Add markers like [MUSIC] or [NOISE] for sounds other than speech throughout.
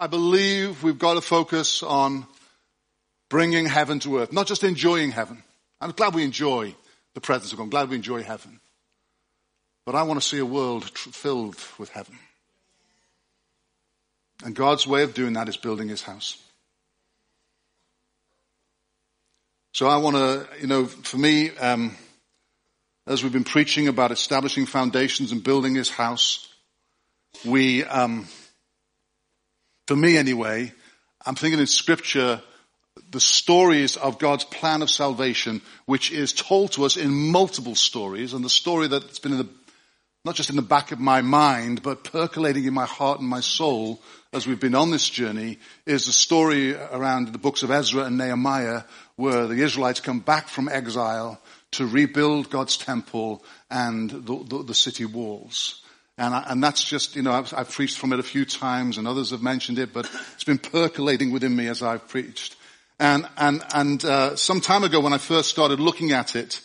I believe we've got to focus on bringing heaven to earth, not just enjoying heaven. I'm glad we enjoy the presence of God. I'm glad we enjoy heaven. But I want to see a world tr- filled with heaven. And God's way of doing that is building his house. So I want to, you know, for me, um, as we've been preaching about establishing foundations and building his house, we, um, for me anyway, I'm thinking in scripture, the stories of God's plan of salvation, which is told to us in multiple stories, and the story that's been in the, not just in the back of my mind, but percolating in my heart and my soul as we've been on this journey, is the story around the books of Ezra and Nehemiah, where the Israelites come back from exile to rebuild God's temple and the, the, the city walls. And, I, and, that's just, you know, I've, I've, preached from it a few times and others have mentioned it, but it's been percolating within me as I've preached. And, and, and, uh, some time ago when I first started looking at it,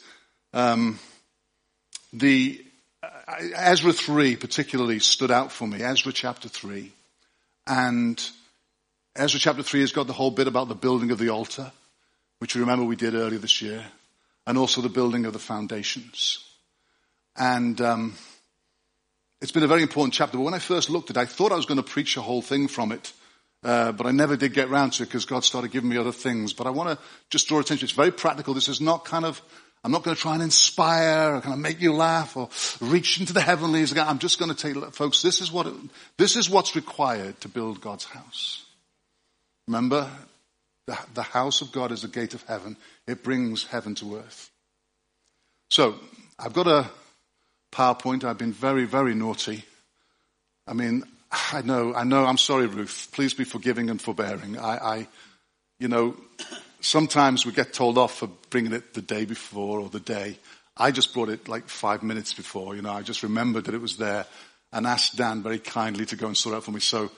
um, the, uh, Ezra 3 particularly stood out for me. Ezra chapter 3. And Ezra chapter 3 has got the whole bit about the building of the altar, which you remember we did earlier this year, and also the building of the foundations. And, um, it's been a very important chapter, but when I first looked at it, I thought I was going to preach a whole thing from it. Uh, but I never did get round to it because God started giving me other things. But I want to just draw attention. It's very practical. This is not kind of, I'm not going to try and inspire or kind of make you laugh or reach into the heavenlies. I'm just going to tell you, folks, this is what, this is what's required to build God's house. Remember, the, the house of God is the gate of heaven. It brings heaven to earth. So, I've got a, PowerPoint. I've been very, very naughty. I mean, I know, I know, I'm sorry, Ruth. Please be forgiving and forbearing. I, I, you know, sometimes we get told off for bringing it the day before or the day. I just brought it like five minutes before, you know, I just remembered that it was there and asked Dan very kindly to go and sort it out for me. So,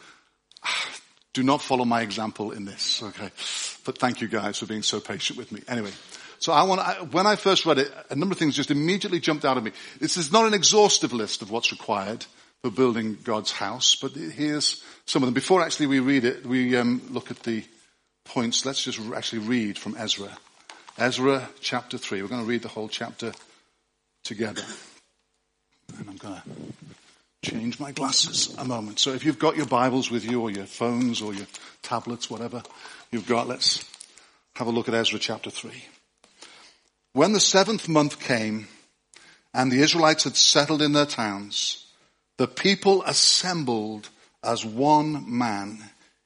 [SIGHS] do not follow my example in this, okay? But thank you guys for being so patient with me. Anyway, so I want, I, when I first read it, a number of things just immediately jumped out at me. This is not an exhaustive list of what's required for building God's house, but here's some of them. Before actually we read it, we um, look at the points. Let's just actually read from Ezra. Ezra chapter 3. We're going to read the whole chapter together. And I'm going to change my glasses a moment. So if you've got your Bibles with you or your phones or your tablets, whatever you've got, let's have a look at Ezra chapter 3. When the seventh month came and the Israelites had settled in their towns, the people assembled as one man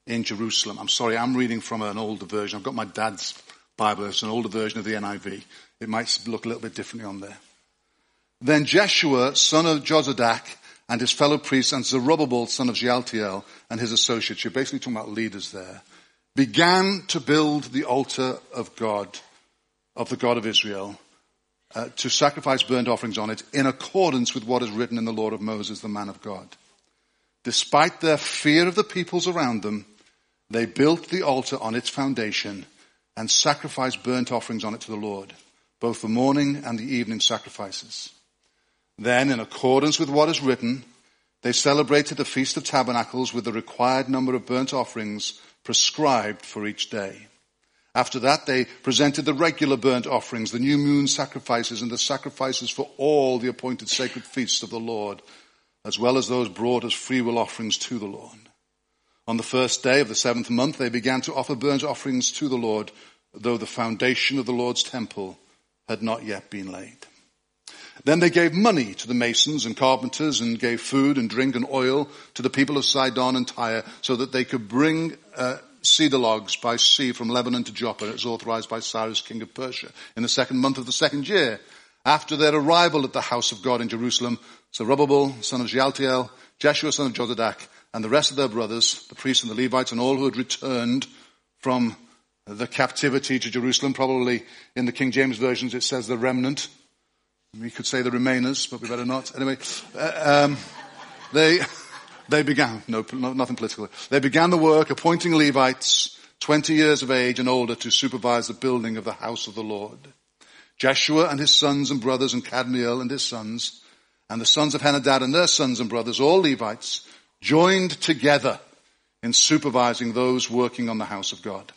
in Jerusalem. I'm sorry, I'm reading from an older version. I've got my dad's Bible. It's an older version of the NIV. It might look a little bit differently on there. Then Jeshua, son of Jozadak, and his fellow priests, and Zerubbabel, son of Shealtiel, and his associates, you're basically talking about leaders there, began to build the altar of God of the God of Israel uh, to sacrifice burnt offerings on it in accordance with what is written in the law of Moses, the man of God. Despite their fear of the peoples around them, they built the altar on its foundation and sacrificed burnt offerings on it to the Lord, both the morning and the evening sacrifices. Then, in accordance with what is written, they celebrated the Feast of Tabernacles with the required number of burnt offerings prescribed for each day. After that, they presented the regular burnt offerings, the new moon sacrifices, and the sacrifices for all the appointed sacred feasts of the Lord, as well as those brought as freewill offerings to the Lord. On the first day of the seventh month, they began to offer burnt offerings to the Lord, though the foundation of the Lord's temple had not yet been laid. Then they gave money to the masons and carpenters and gave food and drink and oil to the people of Sidon and Tyre so that they could bring uh, cedar logs by sea from Lebanon to Joppa. It was authorized by Cyrus, king of Persia, in the second month of the second year. After their arrival at the house of God in Jerusalem, Zerubbabel, son of Shealtiel, Jeshua, son of Jozadak, and the rest of their brothers, the priests and the Levites, and all who had returned from the captivity to Jerusalem, probably in the King James versions it says the remnant. We could say the remainers, but we better not. Anyway, uh, um, they, they began, no, nothing political. They began the work appointing Levites 20 years of age and older to supervise the building of the house of the Lord. Jeshua and his sons and brothers and Kadmiel and his sons and the sons of Henadad and their sons and brothers, all Levites, joined together in supervising those working on the house of God.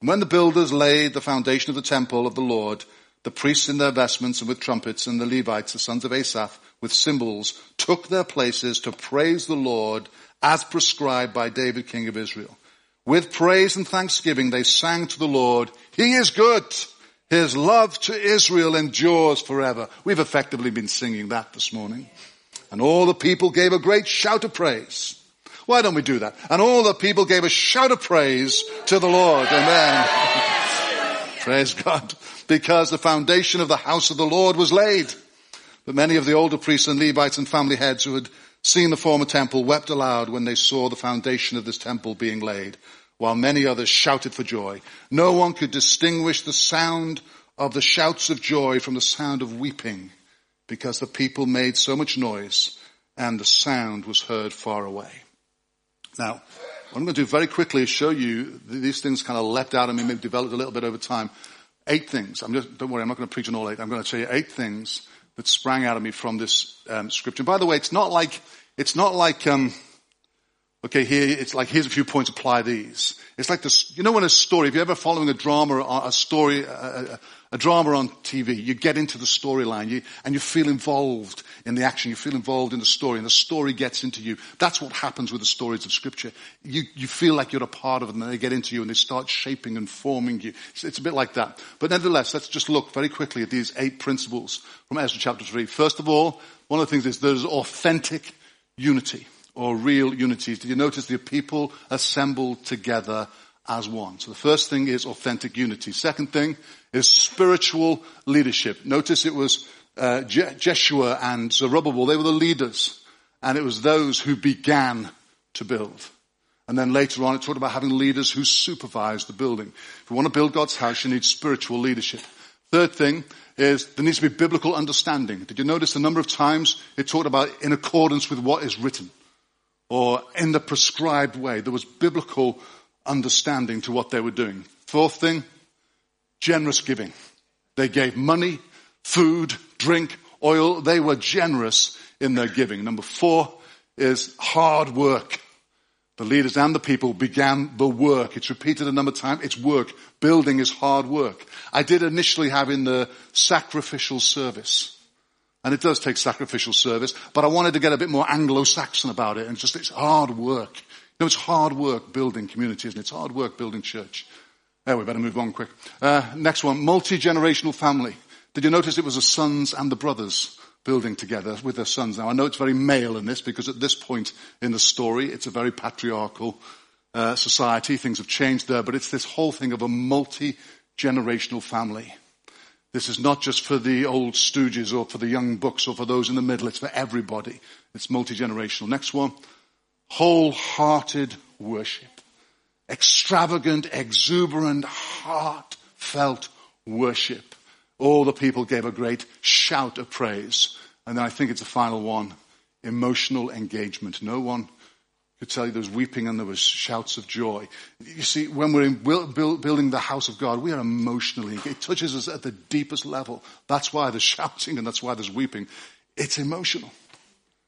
And when the builders laid the foundation of the temple of the Lord, the priests in their vestments and with trumpets and the Levites, the sons of Asaph, with cymbals, took their places to praise the Lord as prescribed by David, king of Israel. With praise and thanksgiving, they sang to the Lord, He is good. His love to Israel endures forever. We've effectively been singing that this morning. And all the people gave a great shout of praise. Why don't we do that? And all the people gave a shout of praise to the Lord. Amen. [LAUGHS] praise God. Because the foundation of the house of the Lord was laid. But many of the older priests and Levites and family heads who had seen the former temple wept aloud when they saw the foundation of this temple being laid, while many others shouted for joy. No one could distinguish the sound of the shouts of joy from the sound of weeping because the people made so much noise and the sound was heard far away. Now, what I'm going to do very quickly is show you these things kind of leapt out of me, maybe developed a little bit over time. Eight things. I'm just, don't worry, I'm not going to preach on all eight. I'm going to tell you eight things that sprang out of me from this um, scripture. By the way, it's not like it's not like um, okay, here it's like here's a few points. Apply these. It's like this. You know, when a story, if you're ever following a drama, or a story, a drama on TV, you get into the storyline, and you feel involved in the action. You feel involved in the story, and the story gets into you. That's what happens with the stories of Scripture. You you feel like you're a part of them, and they get into you, and they start shaping and forming you. It's, it's a bit like that. But nevertheless, let's just look very quickly at these eight principles from Ezra chapter three. First of all, one of the things is there's authentic unity or real unity. Did you notice the people assembled together as one? So the first thing is authentic unity. Second thing is spiritual leadership. Notice it was uh, Je- Jeshua and Zerubbabel. They were the leaders. And it was those who began to build. And then later on it talked about having leaders who supervise the building. If you want to build God's house, you need spiritual leadership. Third thing is there needs to be biblical understanding. Did you notice the number of times it talked about in accordance with what is written? Or in the prescribed way. There was biblical understanding to what they were doing. Fourth thing, generous giving. They gave money, food, drink, oil. They were generous in their giving. Number four is hard work. The leaders and the people began the work. It's repeated a number of times. It's work. Building is hard work. I did initially have in the sacrificial service. And it does take sacrificial service, but I wanted to get a bit more Anglo-Saxon about it and just it's hard work. It's hard work building communities and it's hard work building church. There, we better move on quick. Uh, next one, multi-generational family. Did you notice it was the sons and the brothers building together with their sons? Now I know it's very male in this because at this point in the story, it's a very patriarchal uh, society. Things have changed there, but it's this whole thing of a multi-generational family. This is not just for the old stooges or for the young bucks or for those in the middle. It's for everybody. It's multi-generational. Next one. Wholehearted worship. Extravagant, exuberant, heartfelt worship. All the people gave a great shout of praise. And then I think it's the final one. Emotional engagement. No one could tell you there was weeping and there was shouts of joy. You see, when we're build, building the house of God, we are emotionally, it touches us at the deepest level. That's why there's shouting and that's why there's weeping. It's emotional.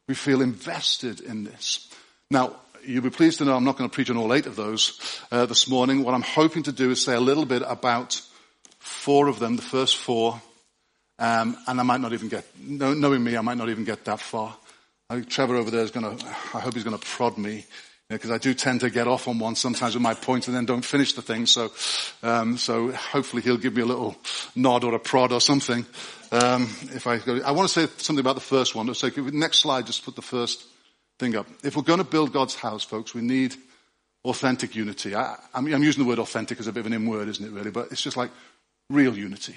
We feel invested in this. Now, you'll be pleased to know I'm not going to preach on all eight of those uh, this morning. What I'm hoping to do is say a little bit about four of them, the first four, um, and I might not even get, knowing me, I might not even get that far. I think Trevor over there is going to, I hope he's going to prod me because I do tend to get off on one sometimes with my and then don't finish the thing. So, um, so hopefully he'll give me a little nod or a prod or something. Um, if I go, I want to say something about the first one. So next slide, just put the first thing up. If we're going to build God's house, folks, we need authentic unity. I, I'm, I'm using the word authentic as a bit of an in word, isn't it really? But it's just like real unity.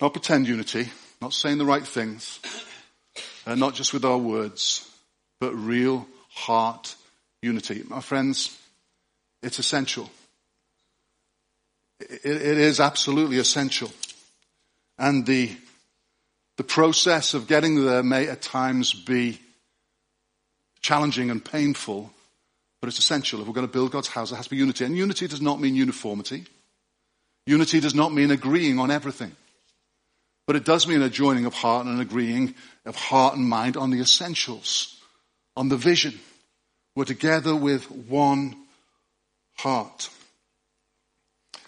Not pretend unity, not saying the right things, uh, not just with our words, but real heart unity. My friends, it's essential. It, it is absolutely essential. And the, the process of getting there may at times be challenging and painful, but it's essential. If we're going to build God's house, there has to be unity. And unity does not mean uniformity. Unity does not mean agreeing on everything. But it does mean a joining of heart and an agreeing of heart and mind on the essentials, on the vision, We're together with one heart.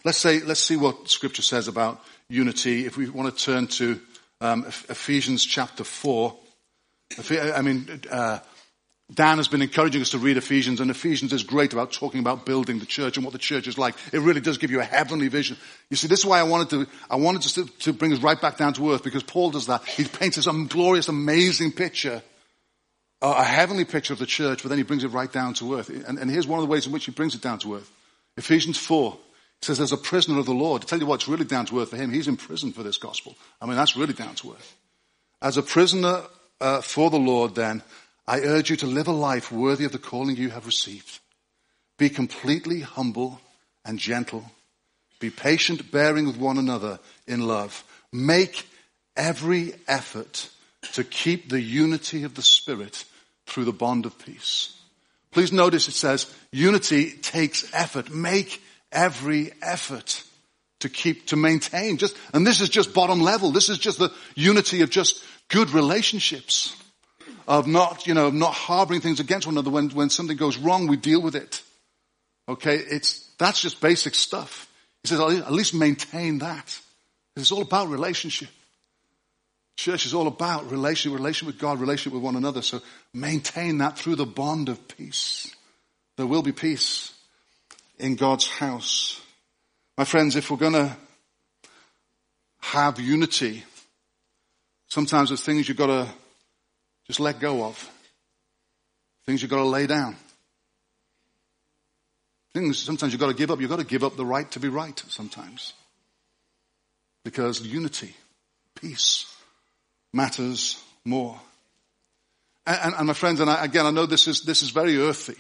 Let's say, let's see what scripture says about unity. If we want to turn to um, Ephesians chapter 4. I mean, uh, Dan has been encouraging us to read Ephesians, and Ephesians is great about talking about building the church and what the church is like. It really does give you a heavenly vision. You see, this is why I wanted to, I wanted to, to bring us right back down to earth, because Paul does that. He paints this glorious, amazing picture, a heavenly picture of the church, but then he brings it right down to earth. And, and here's one of the ways in which he brings it down to earth. Ephesians 4 says, as a prisoner of the Lord, to tell you what's really down to earth for him, he's in prison for this gospel. I mean, that's really down to earth. As a prisoner uh, for the Lord, then, I urge you to live a life worthy of the calling you have received. Be completely humble and gentle. Be patient, bearing with one another in love. Make every effort to keep the unity of the Spirit through the bond of peace. Please notice it says unity takes effort. Make every effort to keep, to maintain just, and this is just bottom level. This is just the unity of just good relationships of not, you know, not harboring things against one another. When, when something goes wrong, we deal with it. Okay. It's, that's just basic stuff. He says, at least maintain that. It's all about relationship. Church is all about relation, relation with God, relationship with one another. So maintain that through the bond of peace. There will be peace in God's house. My friends, if we're going to have unity, sometimes there's things you've got to just let go of. Things you've got to lay down. Things sometimes you've got to give up. You've got to give up the right to be right sometimes. Because unity, peace matters more. And, and, and my friends, and I, again, I know this is, this is very earthy,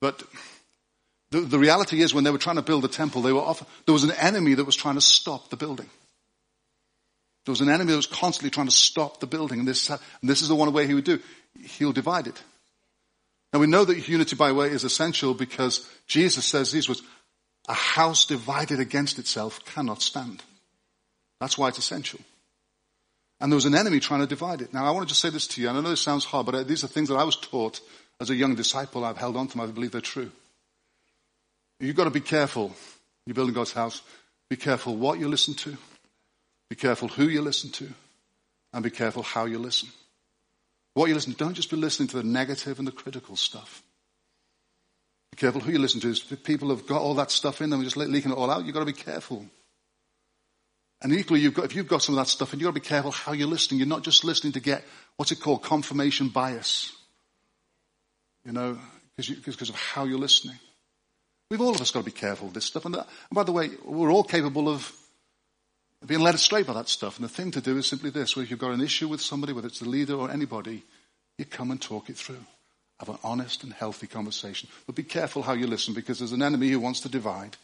but the, the reality is when they were trying to build the temple, they were there was an enemy that was trying to stop the building. There was an enemy that was constantly trying to stop the building. And this, and this is the one way he would do. He'll divide it. Now we know that unity by way is essential because Jesus says these words, a house divided against itself cannot stand. That's why it's essential. And there was an enemy trying to divide it. Now I want to just say this to you, and I know this sounds hard, but these are things that I was taught as a young disciple. I've held on to them. I believe they're true. You've got to be careful. You're building God's house. Be careful what you listen to. Be careful who you listen to. And be careful how you listen. What you listen to, don't just be listening to the negative and the critical stuff. Be careful who you listen to. If people have got all that stuff in them and just leaking it all out, you've got to be careful. And equally, you've got, if you've got some of that stuff, and you've got to be careful how you're listening. You're not just listening to get, what's it called, confirmation bias. You know, because of how you're listening. We've all of us got to be careful of this stuff. And, that, and by the way, we're all capable of being led astray by that stuff. And the thing to do is simply this, where you've got an issue with somebody, whether it's the leader or anybody, you come and talk it through. Have an honest and healthy conversation. But be careful how you listen because there's an enemy who wants to divide.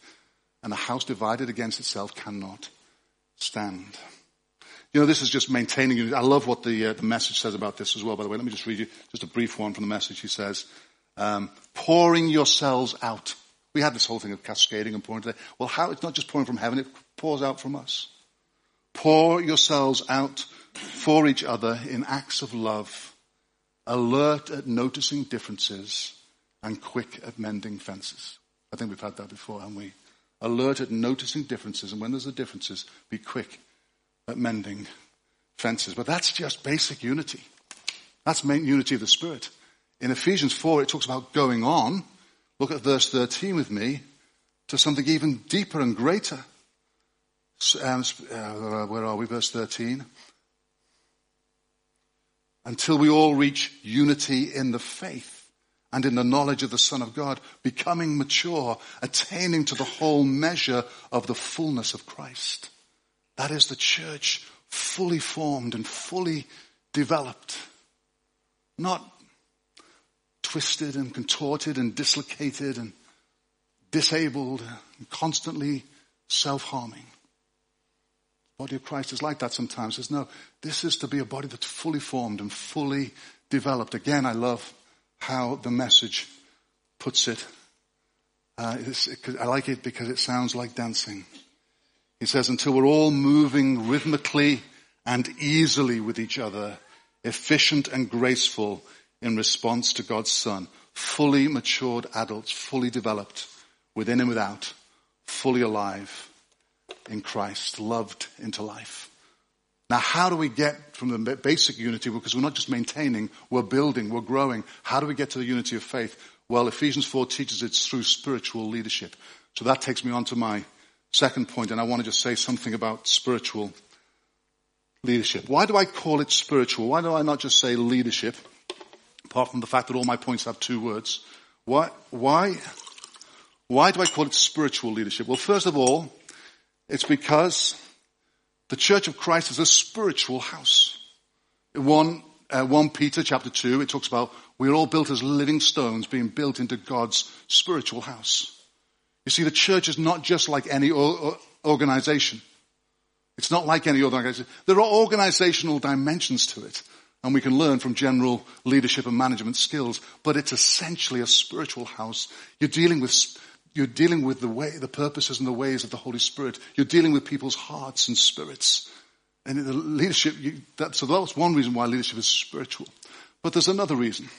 And a house divided against itself cannot stand. You know, this is just maintaining unity. I love what the, uh, the message says about this as well, by the way. Let me just read you just a brief one from the message. He says, um, pouring yourselves out we had this whole thing of cascading and pouring today. Well, how? It's not just pouring from heaven, it pours out from us. Pour yourselves out for each other in acts of love, alert at noticing differences and quick at mending fences. I think we've had that before, haven't we? Alert at noticing differences, and when there's a differences, be quick at mending fences. But that's just basic unity. That's main unity of the Spirit. In Ephesians 4, it talks about going on Look at verse 13 with me to something even deeper and greater. Um, uh, where are we? Verse 13. Until we all reach unity in the faith and in the knowledge of the Son of God, becoming mature, attaining to the whole measure of the fullness of Christ. That is the church fully formed and fully developed. Not twisted and contorted and dislocated and disabled and constantly self-harming. Body of Christ is like that sometimes. Says, no, this is to be a body that's fully formed and fully developed. Again, I love how the message puts it. Uh, I like it because it sounds like dancing. He says, until we're all moving rhythmically and easily with each other, efficient and graceful in response to God's Son. Fully matured adults, fully developed, within and without, fully alive in Christ, loved into life. Now, how do we get from the basic unity? Because we're not just maintaining, we're building, we're growing. How do we get to the unity of faith? Well, Ephesians 4 teaches it's through spiritual leadership. So that takes me on to my second point, and I want to just say something about spiritual leadership. Why do I call it spiritual? Why do I not just say leadership? Apart from the fact that all my points have two words. Why, why, why do I call it spiritual leadership? Well, first of all, it's because the Church of Christ is a spiritual house. In 1, uh, 1 Peter chapter 2, it talks about we're all built as living stones being built into God's spiritual house. You see, the church is not just like any organization. It's not like any other organization. There are organizational dimensions to it, and we can learn from general leadership and management skills, but it's essentially a spiritual house. You're dealing with you're dealing with the way, the purposes and the ways of the Holy Spirit. You're dealing with people's hearts and spirits. And the leadership, you, that, so that's one reason why leadership is spiritual. But there's another reason.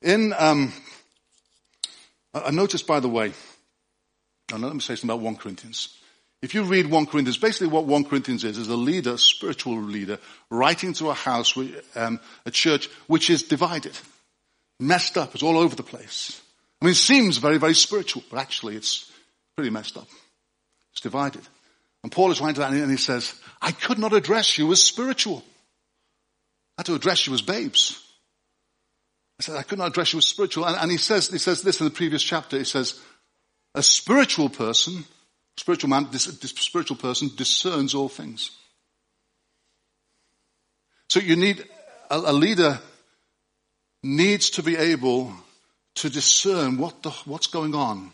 In, um, I noticed, by the way, let me say something about 1 Corinthians. If you read 1 Corinthians, basically what 1 Corinthians is, is a leader, a spiritual leader, writing to a house, um, a church, which is divided, messed up, it's all over the place. I mean, it seems very, very spiritual, but actually it's pretty messed up. It's divided. And Paul is writing to that and he says, I could not address you as spiritual. I had to address you as babes. I said, I could not address you as spiritual. And, and he says, he says this in the previous chapter. He says, a spiritual person, spiritual man, this, this spiritual person discerns all things. So you need, a, a leader needs to be able to discern what the, what's going on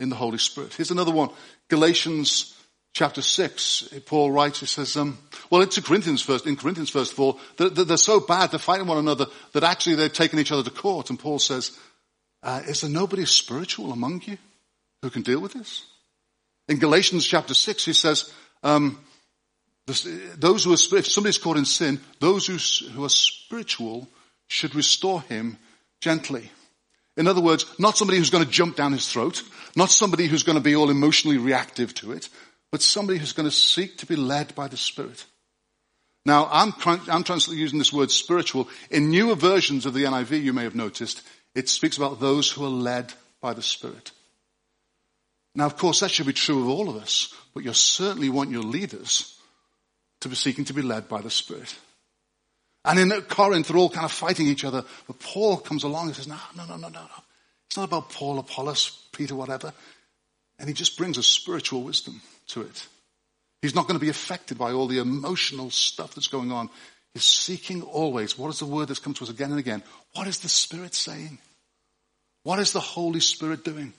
in the Holy Spirit. Here's another one. Galatians chapter 6, Paul writes, he says, um, well, it's in Corinthians first, in Corinthians first of all, that, they're so bad, they're fighting one another, that actually they've taken each other to court. And Paul says, uh, is there nobody spiritual among you who can deal with this? In Galatians chapter 6, he says, um, those who are, if somebody's caught in sin, those who, who are spiritual should restore him gently. In other words, not somebody who's going to jump down his throat, not somebody who's going to be all emotionally reactive to it, but somebody who's going to seek to be led by the Spirit. Now, I'm, I'm using this word spiritual. In newer versions of the NIV, you may have noticed, it speaks about those who are led by the Spirit. Now, of course, that should be true of all of us, but you certainly want your leaders to be seeking to be led by the Spirit. And in Corinth, they're all kind of fighting each other. But Paul comes along and says, no, no, no, no, no, no. It's not about Paul, Apollos, Peter, whatever. And he just brings a spiritual wisdom to it. He's not going to be affected by all the emotional stuff that's going on. He's seeking always. What is the word that's come to us again and again? What is the Spirit saying? What is the Holy Spirit doing?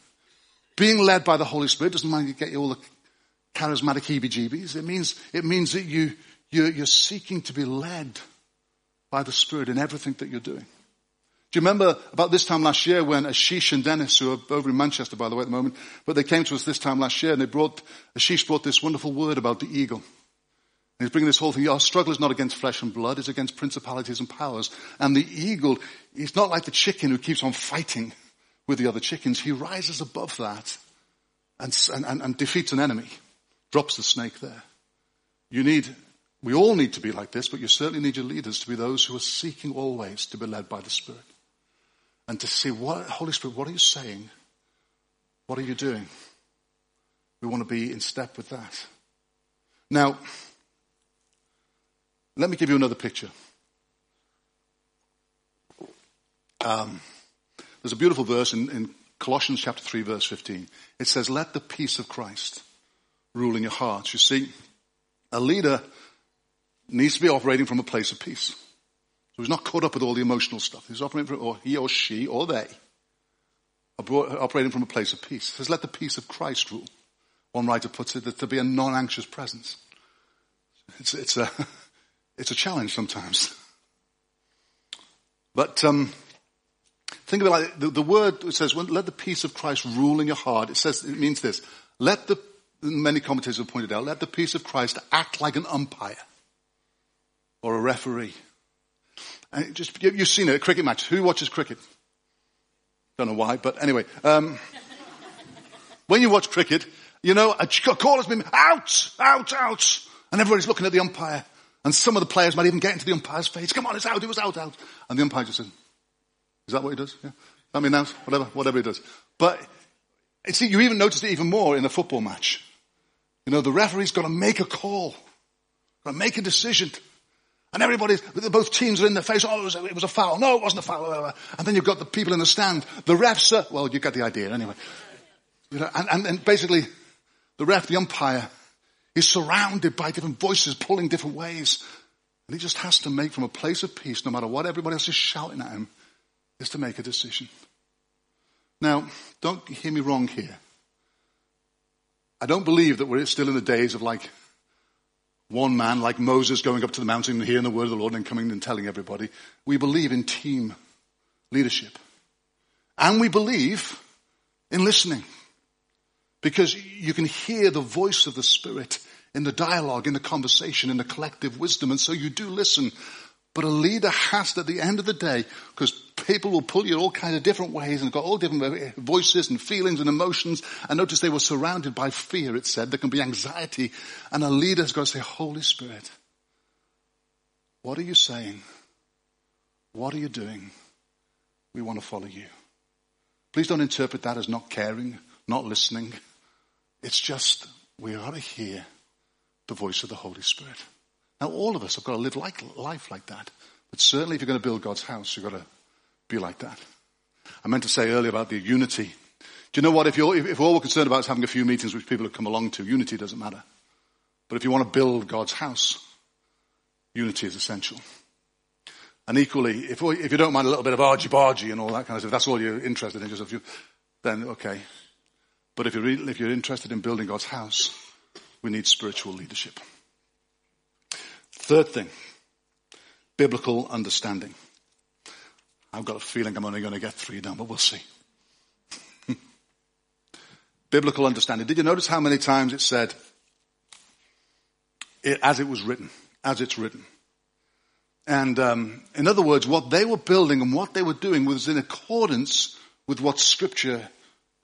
Being led by the Holy Spirit doesn't mean you get you all the charismatic heebie-jeebies. It means, it means that you, you're, you're seeking to be led by the Spirit in everything that you're doing. Do you remember about this time last year when Ashish and Dennis, who are over in Manchester by the way at the moment, but they came to us this time last year and they brought, Ashish brought this wonderful word about the eagle. And he's bringing this whole thing, our struggle is not against flesh and blood, it's against principalities and powers. And the eagle, he's not like the chicken who keeps on fighting with the other chickens. He rises above that and, and, and defeats an enemy, drops the snake there. You need we all need to be like this, but you certainly need your leaders to be those who are seeking always to be led by the Spirit. And to see what, Holy Spirit, what are you saying? What are you doing? We want to be in step with that. Now, let me give you another picture. Um, there's a beautiful verse in, in Colossians chapter 3 verse 15. It says, let the peace of Christ rule in your hearts. You see, a leader needs to be operating from a place of peace. So he's not caught up with all the emotional stuff. He's operating from, or he or she or they are operating from a place of peace. He says, let the peace of Christ rule. One writer puts it that to be a non-anxious presence. It's, it's a, [LAUGHS] it's a challenge sometimes. [LAUGHS] But, um, think of it like the, the word says, let the peace of Christ rule in your heart. It says, it means this. Let the, many commentators have pointed out, let the peace of Christ act like an umpire or a referee. And just, you, have seen it, at a cricket match. Who watches cricket? Don't know why, but anyway. Um, [LAUGHS] when you watch cricket, you know, a call has been out, out, out. And everybody's looking at the umpire. And some of the players might even get into the umpire's face. Come on, it's out, it was out, out. And the umpire just says, is that what he does? Yeah. That mean now? Whatever, whatever he does. But, see, you even notice it even more in a football match. You know, the referee's got to make a call. Got to make a decision. And everybody, both teams are in their face. Oh, it was, a, it was a foul. No, it wasn't a foul. And then you've got the people in the stand. The refs are, well, you get the idea anyway. You know, and, and, and basically, the ref, the umpire, is surrounded by different voices pulling different ways. And he just has to make from a place of peace, no matter what everybody else is shouting at him, is to make a decision. Now, don't hear me wrong here. I don't believe that we're still in the days of like one man like Moses going up to the mountain and hearing the word of the Lord and coming and telling everybody. We believe in team leadership. And we believe in listening. Because you can hear the voice of the Spirit in the dialogue, in the conversation, in the collective wisdom. And so you do listen. But a leader has to, at the end of the day, because people will pull you all kinds of different ways and got all different voices and feelings and emotions. And notice they were surrounded by fear, it said. There can be anxiety. And a leader's got to say, Holy Spirit, what are you saying? What are you doing? We want to follow you. Please don't interpret that as not caring, not listening. It's just, we ought to hear the voice of the Holy Spirit. Now, all of us have got to live like, life like that. But certainly, if you're going to build God's house, you've got to be like that. I meant to say earlier about the unity. Do you know what? If, you're, if, if all we're concerned about is having a few meetings which people have come along to, unity doesn't matter. But if you want to build God's house, unity is essential. And equally, if, if you don't mind a little bit of argy-bargy and all that kind of stuff, that's all you're interested in, just a few, then okay. But if you're, if you're interested in building God's house, we need spiritual leadership. Third thing, biblical understanding. I've got a feeling I'm only going to get three down, but we'll see. [LAUGHS] biblical understanding. Did you notice how many times it said, it, as it was written, as it's written? And um, in other words, what they were building and what they were doing was in accordance with what Scripture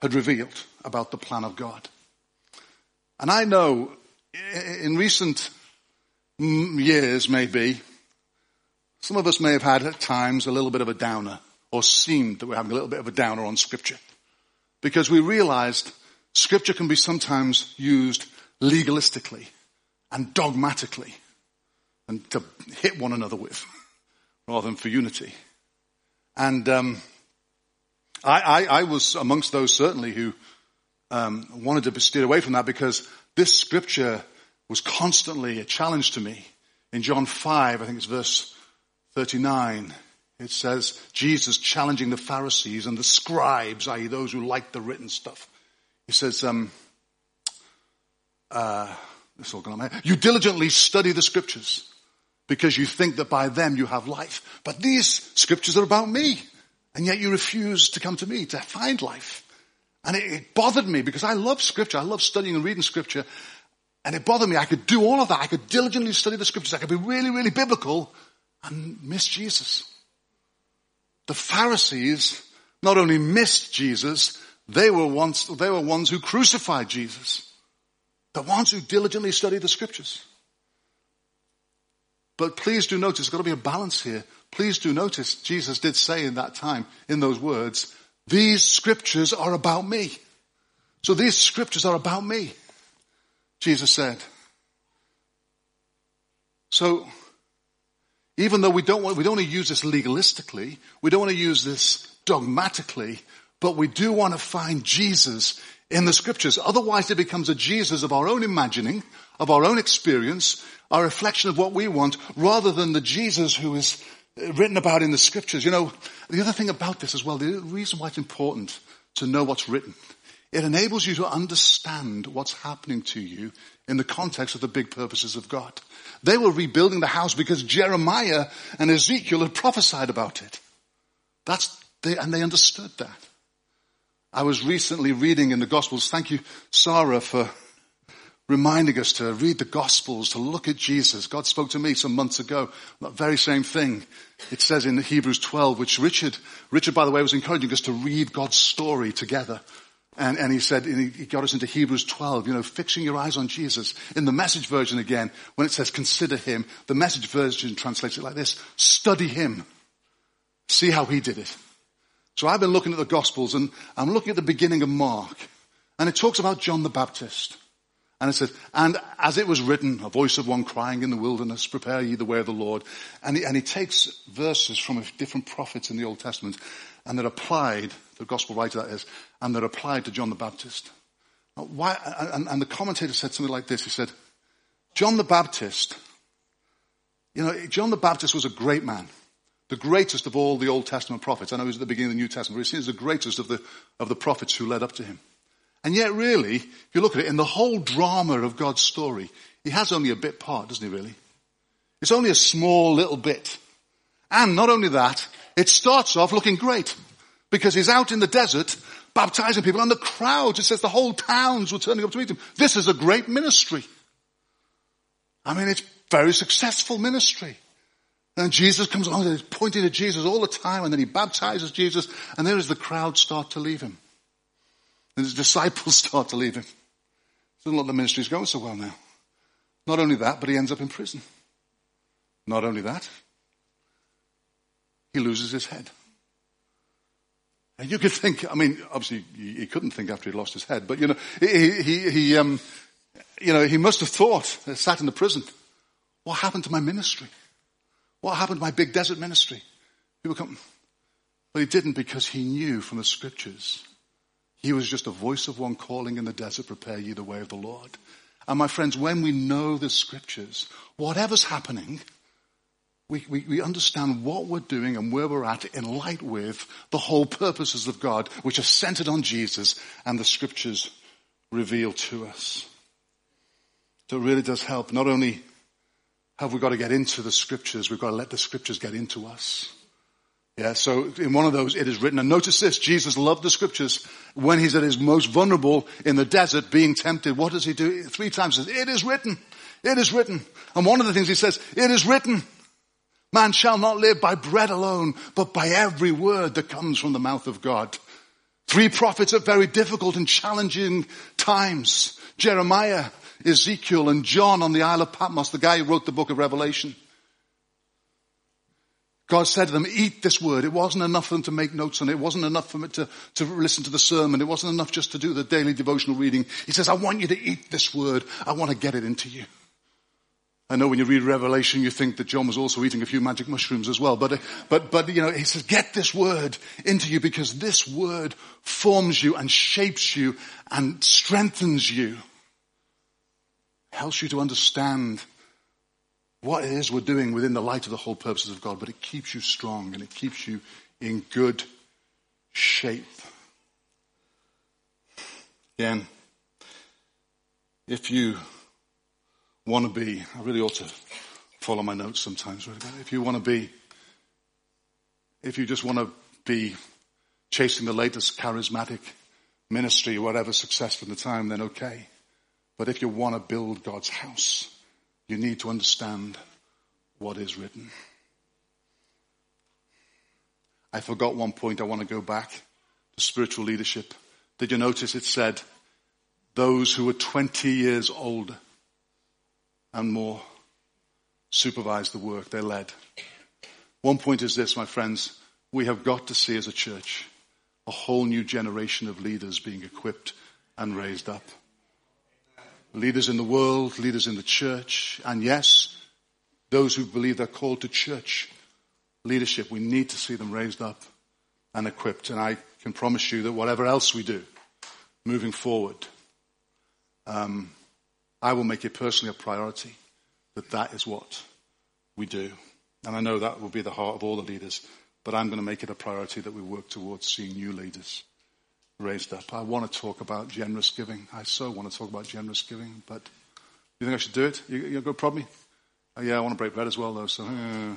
had revealed about the plan of God. And I know in recent years, maybe, some of us may have had at times a little bit of a downer or seemed that we're having a little bit of a downer on scripture because we realized scripture can be sometimes used legalistically and dogmatically and to hit one another with [LAUGHS] rather than for unity. And um, I, I, I, was amongst those certainly who um, wanted to steer away from that because this scripture was constantly a challenge to me. In John 5, I think it's verse 39, it says Jesus challenging the Pharisees and the scribes, i.e. those who like the written stuff. He says, um, uh, this all gone on You diligently study the scriptures because you think that by them you have life. But these scriptures are about me. And yet you refuse to come to me to find life. And it, it bothered me because I love scripture. I love studying and reading scripture. And it bothered me. I could do all of that. I could diligently study the scriptures. I could be really, really biblical and miss Jesus. The Pharisees not only missed Jesus, they were once, they were ones who crucified Jesus. The ones who diligently studied the scriptures. But please do notice, there's got to be a balance here. Please do notice, Jesus did say in that time, in those words, these scriptures are about me. So these scriptures are about me. Jesus said. So, even though we don't want, we don't want to use this legalistically, we don't want to use this dogmatically, but we do want to find Jesus in the scriptures. Otherwise it becomes a Jesus of our own imagining, of our own experience, our reflection of what we want, rather than the Jesus who is uh, written about in the scriptures. You know, the other thing about this as well, the reason why it's important to know what's written it enables you to understand what's happening to you in the context of the big purposes of God. They were rebuilding the house because Jeremiah and Ezekiel had prophesied about it. That's, they, and they understood that. I was recently reading in the Gospels, thank you, Sarah, for reminding us to read the Gospels, to look at Jesus. God spoke to me some months ago, that very same thing. It says in Hebrews 12, which Richard, Richard by the way was encouraging us to read God's story together. And, and he said, and he got us into Hebrews 12, you know, fixing your eyes on Jesus. In the message version again, when it says consider him, the message version translates it like this, study him. See how he did it. So I've been looking at the Gospels and I'm looking at the beginning of Mark. And it talks about John the Baptist. And it says, and as it was written, a voice of one crying in the wilderness, prepare ye the way of the Lord. And he, and he takes verses from different prophets in the Old Testament and they're applied, the gospel writer that is, and they're applied to John the Baptist. Why, and, and the commentator said something like this. He said, John the Baptist, you know, John the Baptist was a great man. The greatest of all the Old Testament prophets. I know he was at the beginning of the New Testament, but he's the greatest of the, of the prophets who led up to him. And yet really, if you look at it, in the whole drama of God's story, he has only a bit part, doesn't he really? It's only a small little bit. And not only that, it starts off looking great. Because he's out in the desert baptizing people and the crowds, it says the whole towns were turning up to meet him. This is a great ministry. I mean, it's very successful ministry. And Jesus comes along and he's pointing at Jesus all the time and then he baptizes Jesus and there is the crowd start to leave him. And his disciples [LAUGHS] start to leave him. Look like the ministry's going so well now. Not only that, but he ends up in prison. Not only that, he loses his head. And you could think, I mean, obviously he couldn't think after he lost his head, but you know, he, he, he um, you know, he must have thought, uh, sat in the prison, what happened to my ministry? What happened to my big desert ministry? People come, but he didn't because he knew from the scriptures. He was just a voice of one calling in the desert, prepare ye the way of the Lord. And my friends, when we know the scriptures, whatever's happening, we, we, we, understand what we're doing and where we're at in light with the whole purposes of God, which are centered on Jesus and the scriptures reveal to us. So it really does help. Not only have we got to get into the scriptures, we've got to let the scriptures get into us. Yeah, so in one of those it is written, and notice this, Jesus loved the scriptures when he's at his most vulnerable in the desert being tempted. What does he do? Three times says, it is written. It is written. And one of the things he says, it is written. Man shall not live by bread alone, but by every word that comes from the mouth of God. Three prophets at very difficult and challenging times. Jeremiah, Ezekiel, and John on the Isle of Patmos, the guy who wrote the book of Revelation. God said to them, eat this word. It wasn't enough for them to make notes on it. It wasn't enough for them to, to listen to the sermon. It wasn't enough just to do the daily devotional reading. He says, I want you to eat this word. I want to get it into you. I know when you read Revelation, you think that John was also eating a few magic mushrooms as well. But, uh, but, but, you know, he says, get this word into you because this word forms you and shapes you and strengthens you. Helps you to understand what it is we're doing within the light of the whole purposes of God, but it keeps you strong and it keeps you in good shape. Again, if you want to be, I really ought to follow my notes sometimes. If you want to be, if you just want to be chasing the latest charismatic ministry whatever successful in the time, then okay. But if you want to build God's house, you need to understand what is written. I forgot one point. I want to go back to spiritual leadership. Did you notice it said those who were 20 years older? And more supervise the work they led. One point is this, my friends. We have got to see as a church a whole new generation of leaders being equipped and raised up. Leaders in the world, leaders in the church, and yes, those who believe they're called to church leadership, we need to see them raised up and equipped. And I can promise you that whatever else we do moving forward, um, I will make it personally a priority that that is what we do. And I know that will be the heart of all the leaders, but I'm going to make it a priority that we work towards seeing new leaders raised up. I want to talk about generous giving. I so want to talk about generous giving, but you think I should do it? You, you go prod me? Oh, yeah, I want to break bread as well though, so uh,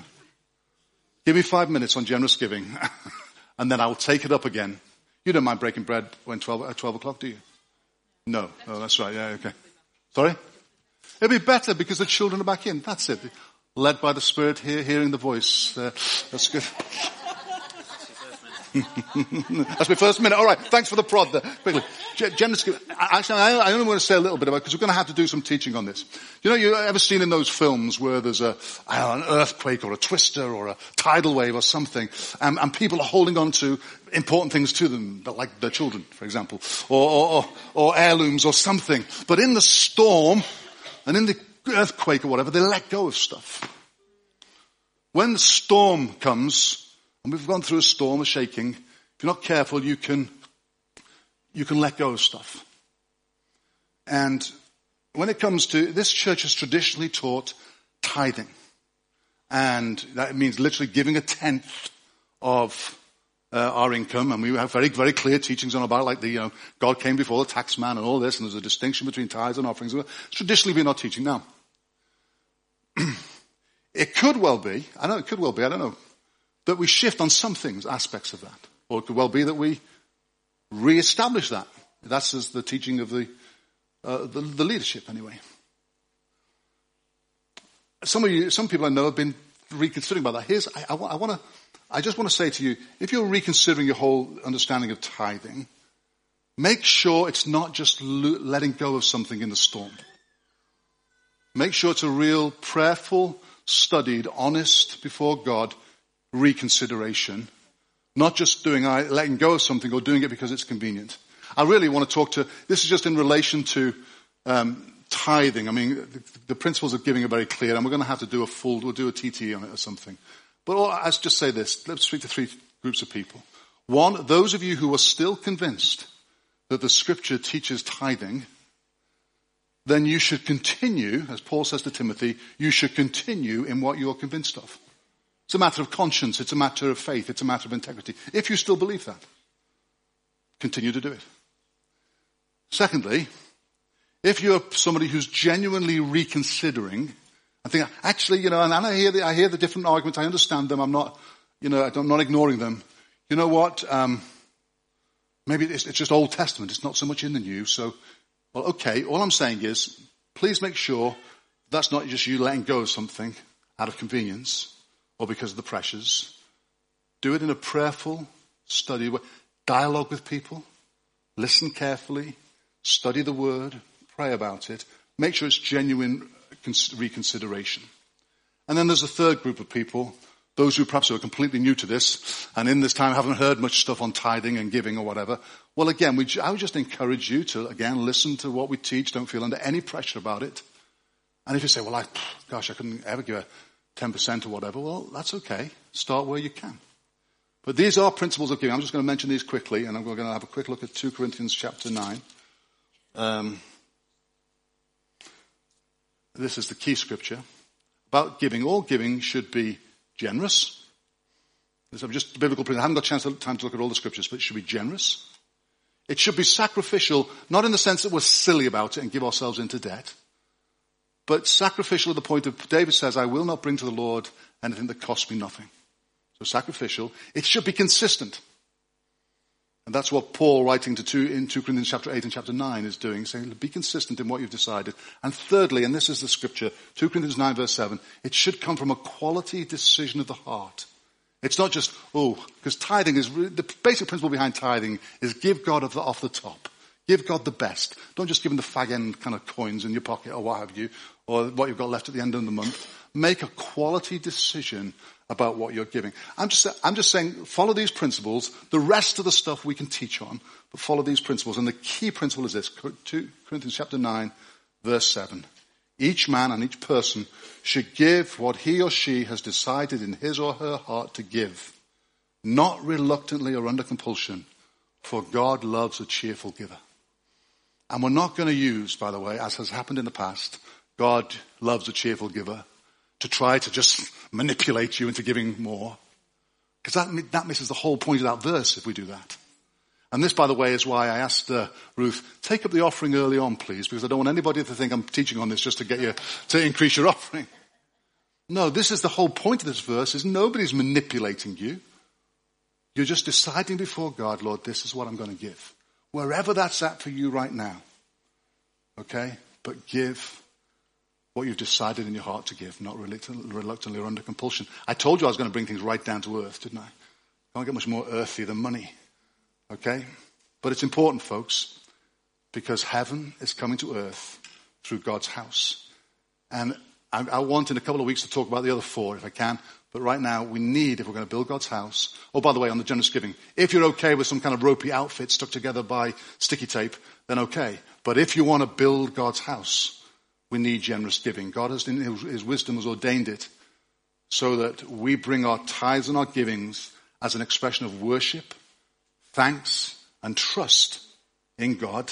give me five minutes on generous giving [LAUGHS] and then I'll take it up again. You don't mind breaking bread when 12, at 12 o'clock, do you? No. Oh, that's right. Yeah, okay. Sorry? It'd be better because the children are back in. That's it. Led by the Spirit here, hearing the voice. Uh, that's good. That's my first minute. All right. Thanks for the prod there. Quickly. Actually, I only want to say a little bit about because we're going to have to do some teaching on this. You know, you ever seen in those films where there's a know, an earthquake or a twister or a tidal wave or something, and, and, people are holding on to important things to them, like their children, for example, or, or, or heirlooms or something. But in the storm and in the earthquake or whatever, they let go of stuff. When the storm comes, and we've gone through a storm, a shaking. If you're not careful, you can, you can let go of stuff. And when it comes to, this church has traditionally taught tithing. And that means literally giving a tenth of uh, our income. And we have very, very clear teachings on about like the, you know, God came before the tax man and all this. And there's a distinction between tithes and offerings. It's traditionally been our teaching now. [CLEARS THROAT] it could well be, I know it could well be, I don't know, that we shift on some things, aspects of that. Or it could well be that we re-establish that. That's as the teaching of the, uh, the, the, leadership anyway. Some of you, some people I know have been reconsidering about that. Here's, I, I, I want to, I just want to say to you, if you're reconsidering your whole understanding of tithing, make sure it's not just letting go of something in the storm. Make sure it's a real prayerful, studied, honest before God reconsideration, not just doing, letting go of something or doing it because it's convenient. I really want to talk to, this is just in relation to um, tithing. I mean, the, the, principles of giving are very clear, and we're going to have to do a full, we'll do a TT on it or something. But all, let's just say this. Let's speak to three groups of people. One, those of you who are still convinced that the scripture teaches tithing, then you should continue, as Paul says to Timothy, you should continue in what you are convinced of. It's a matter of conscience. It's a matter of faith. It's a matter of integrity. If you still believe that, continue to do it. Secondly, if you're somebody who's genuinely reconsidering and think, actually, you know, and I hear the, I hear the different arguments. I understand them. I'm not, you know, I'm not ignoring them. You know what? Um, maybe it's, it's just Old Testament. It's not so much in the New. So, well, okay. All I'm saying is, please make sure that's not just you letting go of something out of convenience or because of the pressures. Do it in a prayerful, study, dialogue with people, listen carefully, study the word, pray about it, make sure it's genuine reconsideration. And then there's a third group of people, those who perhaps are completely new to this, and in this time haven't heard much stuff on tithing and giving or whatever. Well, again, we, I would just encourage you to, again, listen to what we teach. Don't feel under any pressure about it. And if you say, well, I, gosh, I couldn't ever give a 10% or whatever, well, that's okay. Start where you can. But these are principles of giving. I'm just going to mention these quickly, and I'm going to have a quick look at 2 Corinthians chapter 9. Um, this is the key scripture about giving. All giving should be generous. This is just biblical principle. I haven't got chance to, time to look at all the scriptures, but it should be generous. It should be sacrificial, not in the sense that we're silly about it and give ourselves into debt, but sacrificial at the point of, David says, I will not bring to the Lord anything that costs me nothing. So sacrificial. It should be consistent. And that's what Paul, writing to two, in 2 Corinthians chapter 8 and chapter 9, is doing, saying, be consistent in what you've decided. And thirdly, and this is the scripture, 2 Corinthians 9 verse 7, it should come from a quality decision of the heart. It's not just, oh, because tithing is, the basic principle behind tithing is give God off the, off the top. Give God the best. Don't just give him the fag end kind of coins in your pocket or what have you, or what you've got left at the end of the month. Make a quality decision about what you're giving. I'm just, I'm just saying, follow these principles. The rest of the stuff we can teach on, but follow these principles. And the key principle is this, 2 Corinthians chapter 9, verse 7. Each man and each person should give what he or she has decided in his or her heart to give, not reluctantly or under compulsion, for God loves a cheerful giver. And we're not going to use, by the way, as has happened in the past, God loves a cheerful giver, to try to just manipulate you into giving more. Because that, that misses the whole point of that verse if we do that. And this, by the way, is why I asked uh, Ruth, take up the offering early on, please, because I don't want anybody to think I'm teaching on this just to get you to increase your [LAUGHS] offering. No, this is the whole point of this verse is nobody's manipulating you. You're just deciding before God, Lord, this is what I'm going to give wherever that's at for you right now. Okay? but give what you've decided in your heart to give, not reluctantly or under compulsion. I told you I was going to bring things right down to earth, didn't I? Can't get much more earthy than money. Okay? But it's important, folks, because heaven is coming to earth through God's house. And I, I want in a couple of weeks to talk about the other four if I can. But right now, we need, if we're going to build God's house, oh, by the way, on the generous giving, if you're okay with some kind of ropey outfit stuck together by sticky tape, then okay. But if you want to build God's house, we need generous giving. God has, in His wisdom, has ordained it so that we bring our tithes and our givings as an expression of worship, thanks, and trust in God.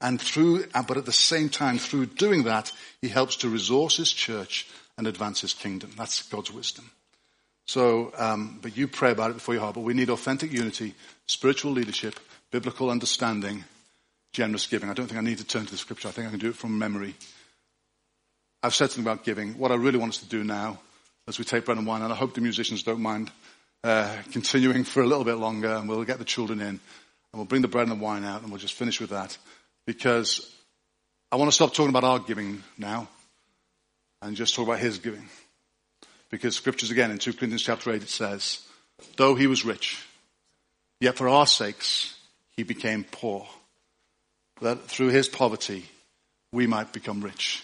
And through, but at the same time, through doing that, He helps to resource His church and advance His kingdom. That's God's wisdom. So, um, but you pray about it before your heart. But we need authentic unity, spiritual leadership, biblical understanding, generous giving. I don't think I need to turn to the scripture. I think I can do it from memory. I've said something about giving. What I really want us to do now, as we take bread and wine, and I hope the musicians don't mind uh, continuing for a little bit longer, and we'll get the children in, and we'll bring the bread and the wine out, and we'll just finish with that, because I want to stop talking about our giving now, and just talk about His giving. Because scriptures again in 2 Corinthians chapter 8 it says, though he was rich, yet for our sakes he became poor, that through his poverty we might become rich.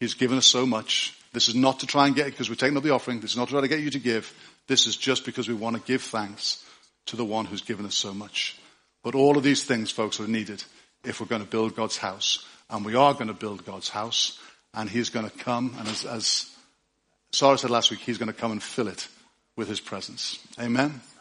He's given us so much. This is not to try and get, it because we're taking up the offering, this is not to try to get you to give. This is just because we want to give thanks to the one who's given us so much. But all of these things, folks, are needed if we're going to build God's house. And we are going to build God's house. And He's going to come, and as, as Sarah said last week, He's going to come and fill it with His presence. Amen?